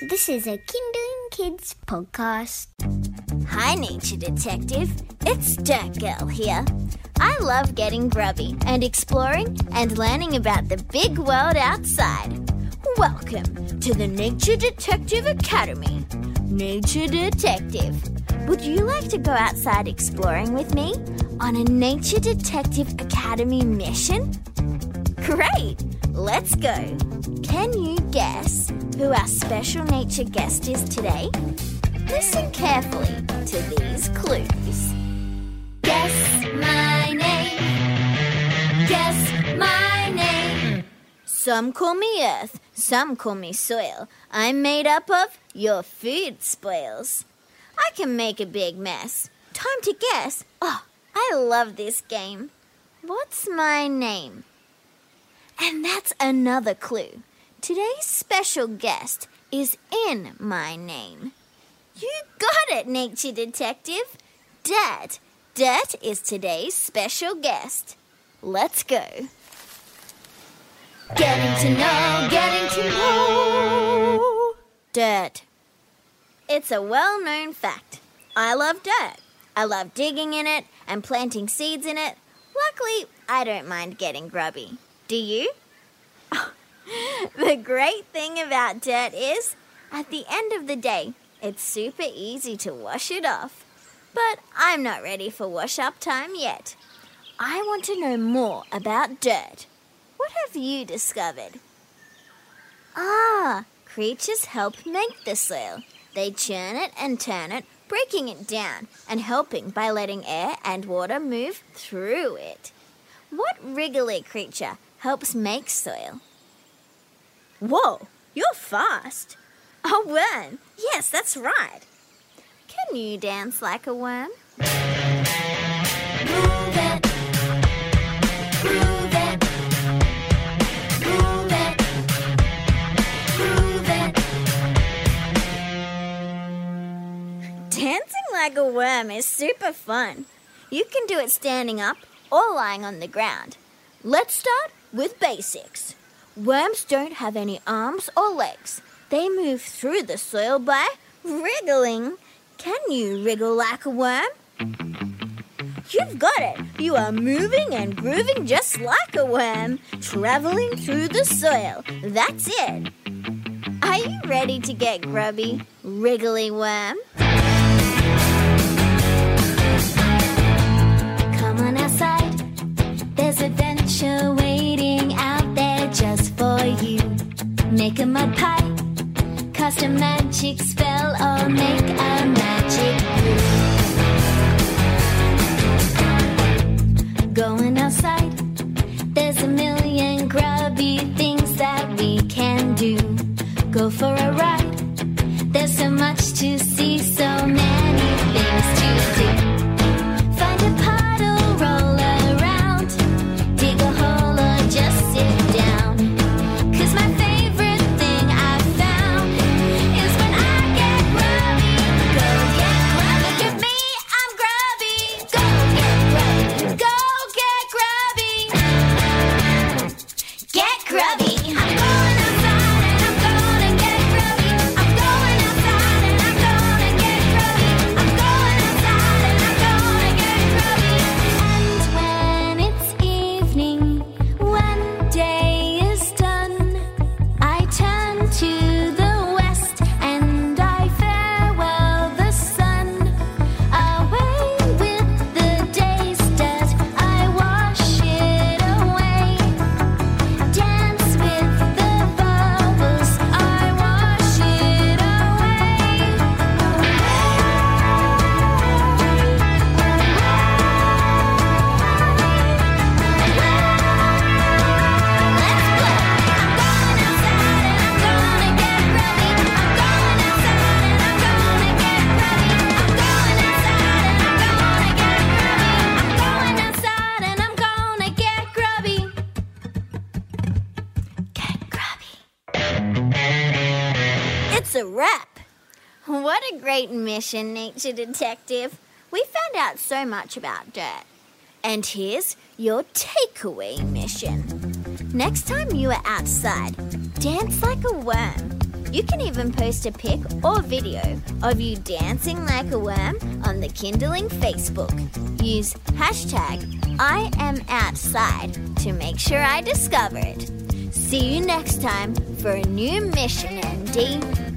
This is a Kinderling Kids podcast. Hi, Nature Detective. It's Dirt Girl here. I love getting grubby and exploring and learning about the big world outside. Welcome to the Nature Detective Academy. Nature Detective. Would you like to go outside exploring with me on a Nature Detective Academy mission? Great! Let's go. Can you guess who our special nature guest is today? Listen carefully to these clues. Guess my name. Guess my name. Some call me Earth, some call me Soil. I'm made up of your food spoils. I can make a big mess. Time to guess. Oh, I love this game. What's my name? And that's another clue. Today's special guest is in my name. You got it, Nature Detective. Dirt. Dirt is today's special guest. Let's go. Getting to know, getting to know. Dirt. It's a well known fact. I love dirt. I love digging in it and planting seeds in it. Luckily, I don't mind getting grubby. Do you? the great thing about dirt is, at the end of the day, it's super easy to wash it off. But I'm not ready for wash up time yet. I want to know more about dirt. What have you discovered? Ah, creatures help make the soil. They churn it and turn it, breaking it down and helping by letting air and water move through it. What wriggly creature helps make soil? Whoa, you're fast. A worm. Yes, that's right. Can you dance like a worm? Move it. Groove it. Move it. Groove it. Dancing like a worm is super fun. You can do it standing up or lying on the ground. Let's start with basics. Worms don't have any arms or legs. They move through the soil by wriggling. Can you wriggle like a worm? You've got it. You are moving and grooving just like a worm, traveling through the soil. That's it. Are you ready to get grubby, wriggly worm? Cast a magic spell, or make a magic brew. Going outside, there's a million grubby things that we can do. Go for a ride, there's so much to see, grubby. What a great mission, Nature Detective. We found out so much about dirt. And here's your takeaway mission. Next time you are outside, dance like a worm. You can even post a pic or video of you dancing like a worm on the Kinderling Facebook. Use hashtag I am outside to make sure I discover it. See you next time for a new mission, MD.